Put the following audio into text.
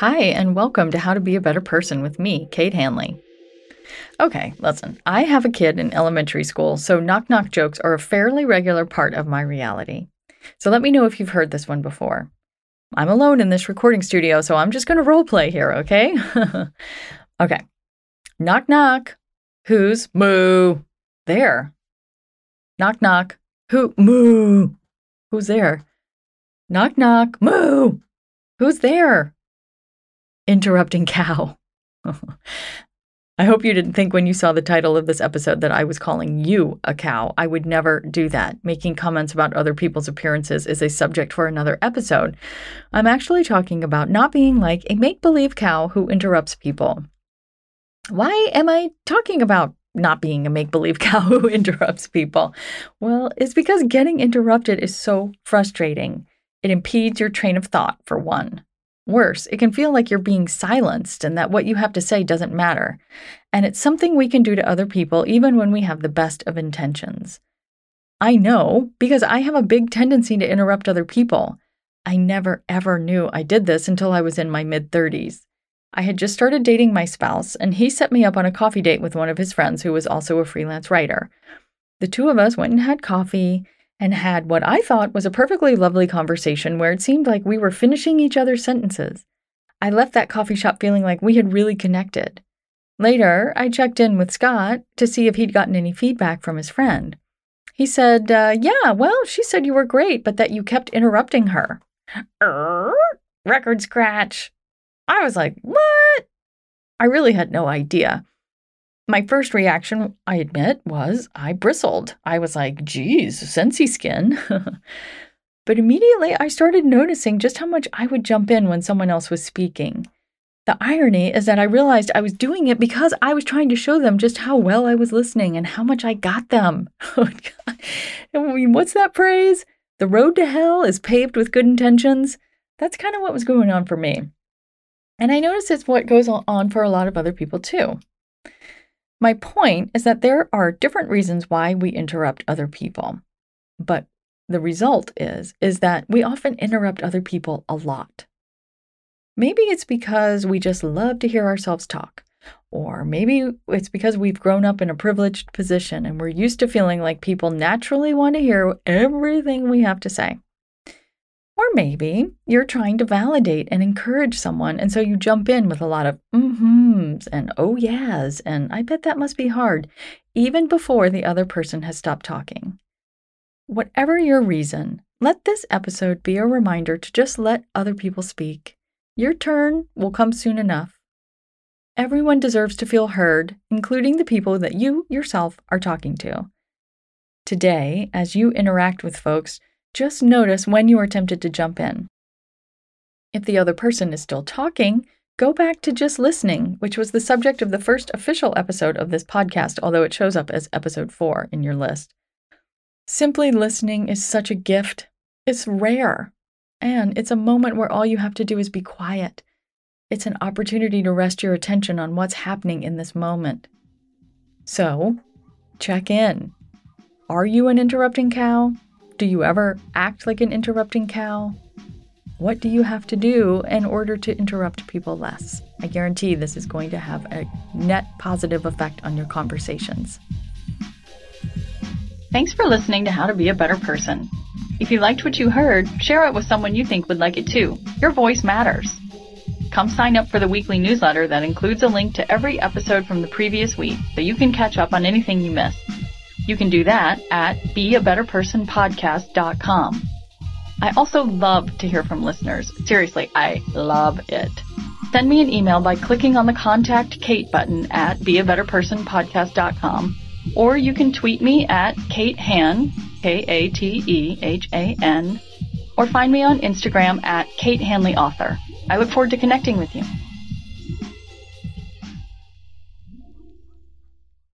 Hi, and welcome to How to Be a Better Person with me, Kate Hanley. Okay, listen, I have a kid in elementary school, so knock knock jokes are a fairly regular part of my reality. So let me know if you've heard this one before. I'm alone in this recording studio, so I'm just going to role play here, okay? okay. Knock knock. Who's moo? There. Knock knock. Who moo? Who's there? Knock knock. Moo. Who's there? Interrupting cow. I hope you didn't think when you saw the title of this episode that I was calling you a cow. I would never do that. Making comments about other people's appearances is a subject for another episode. I'm actually talking about not being like a make believe cow who interrupts people. Why am I talking about not being a make believe cow who interrupts people? Well, it's because getting interrupted is so frustrating. It impedes your train of thought, for one. Worse, it can feel like you're being silenced and that what you have to say doesn't matter. And it's something we can do to other people even when we have the best of intentions. I know because I have a big tendency to interrupt other people. I never ever knew I did this until I was in my mid 30s. I had just started dating my spouse, and he set me up on a coffee date with one of his friends who was also a freelance writer. The two of us went and had coffee, and had what I thought was a perfectly lovely conversation where it seemed like we were finishing each other's sentences. I left that coffee shop feeling like we had really connected. Later, I checked in with Scott to see if he'd gotten any feedback from his friend. He said, uh, Yeah, well, she said you were great, but that you kept interrupting her. Er, record scratch. I was like, What? I really had no idea. My first reaction, I admit, was I bristled. I was like, geez, Scentsy skin. but immediately I started noticing just how much I would jump in when someone else was speaking. The irony is that I realized I was doing it because I was trying to show them just how well I was listening and how much I got them. Oh, mean, what's that phrase? The road to hell is paved with good intentions. That's kind of what was going on for me. And I notice it's what goes on for a lot of other people too. My point is that there are different reasons why we interrupt other people. But the result is is that we often interrupt other people a lot. Maybe it's because we just love to hear ourselves talk. Or maybe it's because we've grown up in a privileged position and we're used to feeling like people naturally want to hear everything we have to say. Or maybe you're trying to validate and encourage someone, and so you jump in with a lot of mm-hms and oh yeahs, and I bet that must be hard, even before the other person has stopped talking. Whatever your reason, let this episode be a reminder to just let other people speak. Your turn will come soon enough. Everyone deserves to feel heard, including the people that you yourself are talking to. Today, as you interact with folks, just notice when you are tempted to jump in. If the other person is still talking, go back to just listening, which was the subject of the first official episode of this podcast, although it shows up as episode four in your list. Simply listening is such a gift. It's rare. And it's a moment where all you have to do is be quiet. It's an opportunity to rest your attention on what's happening in this moment. So, check in. Are you an interrupting cow? Do you ever act like an interrupting cow? What do you have to do in order to interrupt people less? I guarantee this is going to have a net positive effect on your conversations. Thanks for listening to How to Be a Better Person. If you liked what you heard, share it with someone you think would like it too. Your voice matters. Come sign up for the weekly newsletter that includes a link to every episode from the previous week so you can catch up on anything you missed. You can do that at beabetterpersonpodcast.com. I also love to hear from listeners. Seriously, I love it. Send me an email by clicking on the Contact Kate button at beabetterpersonpodcast.com, or you can tweet me at Kate Han, K-A-T-E-H-A-N, or find me on Instagram at Kate Hanley Author. I look forward to connecting with you.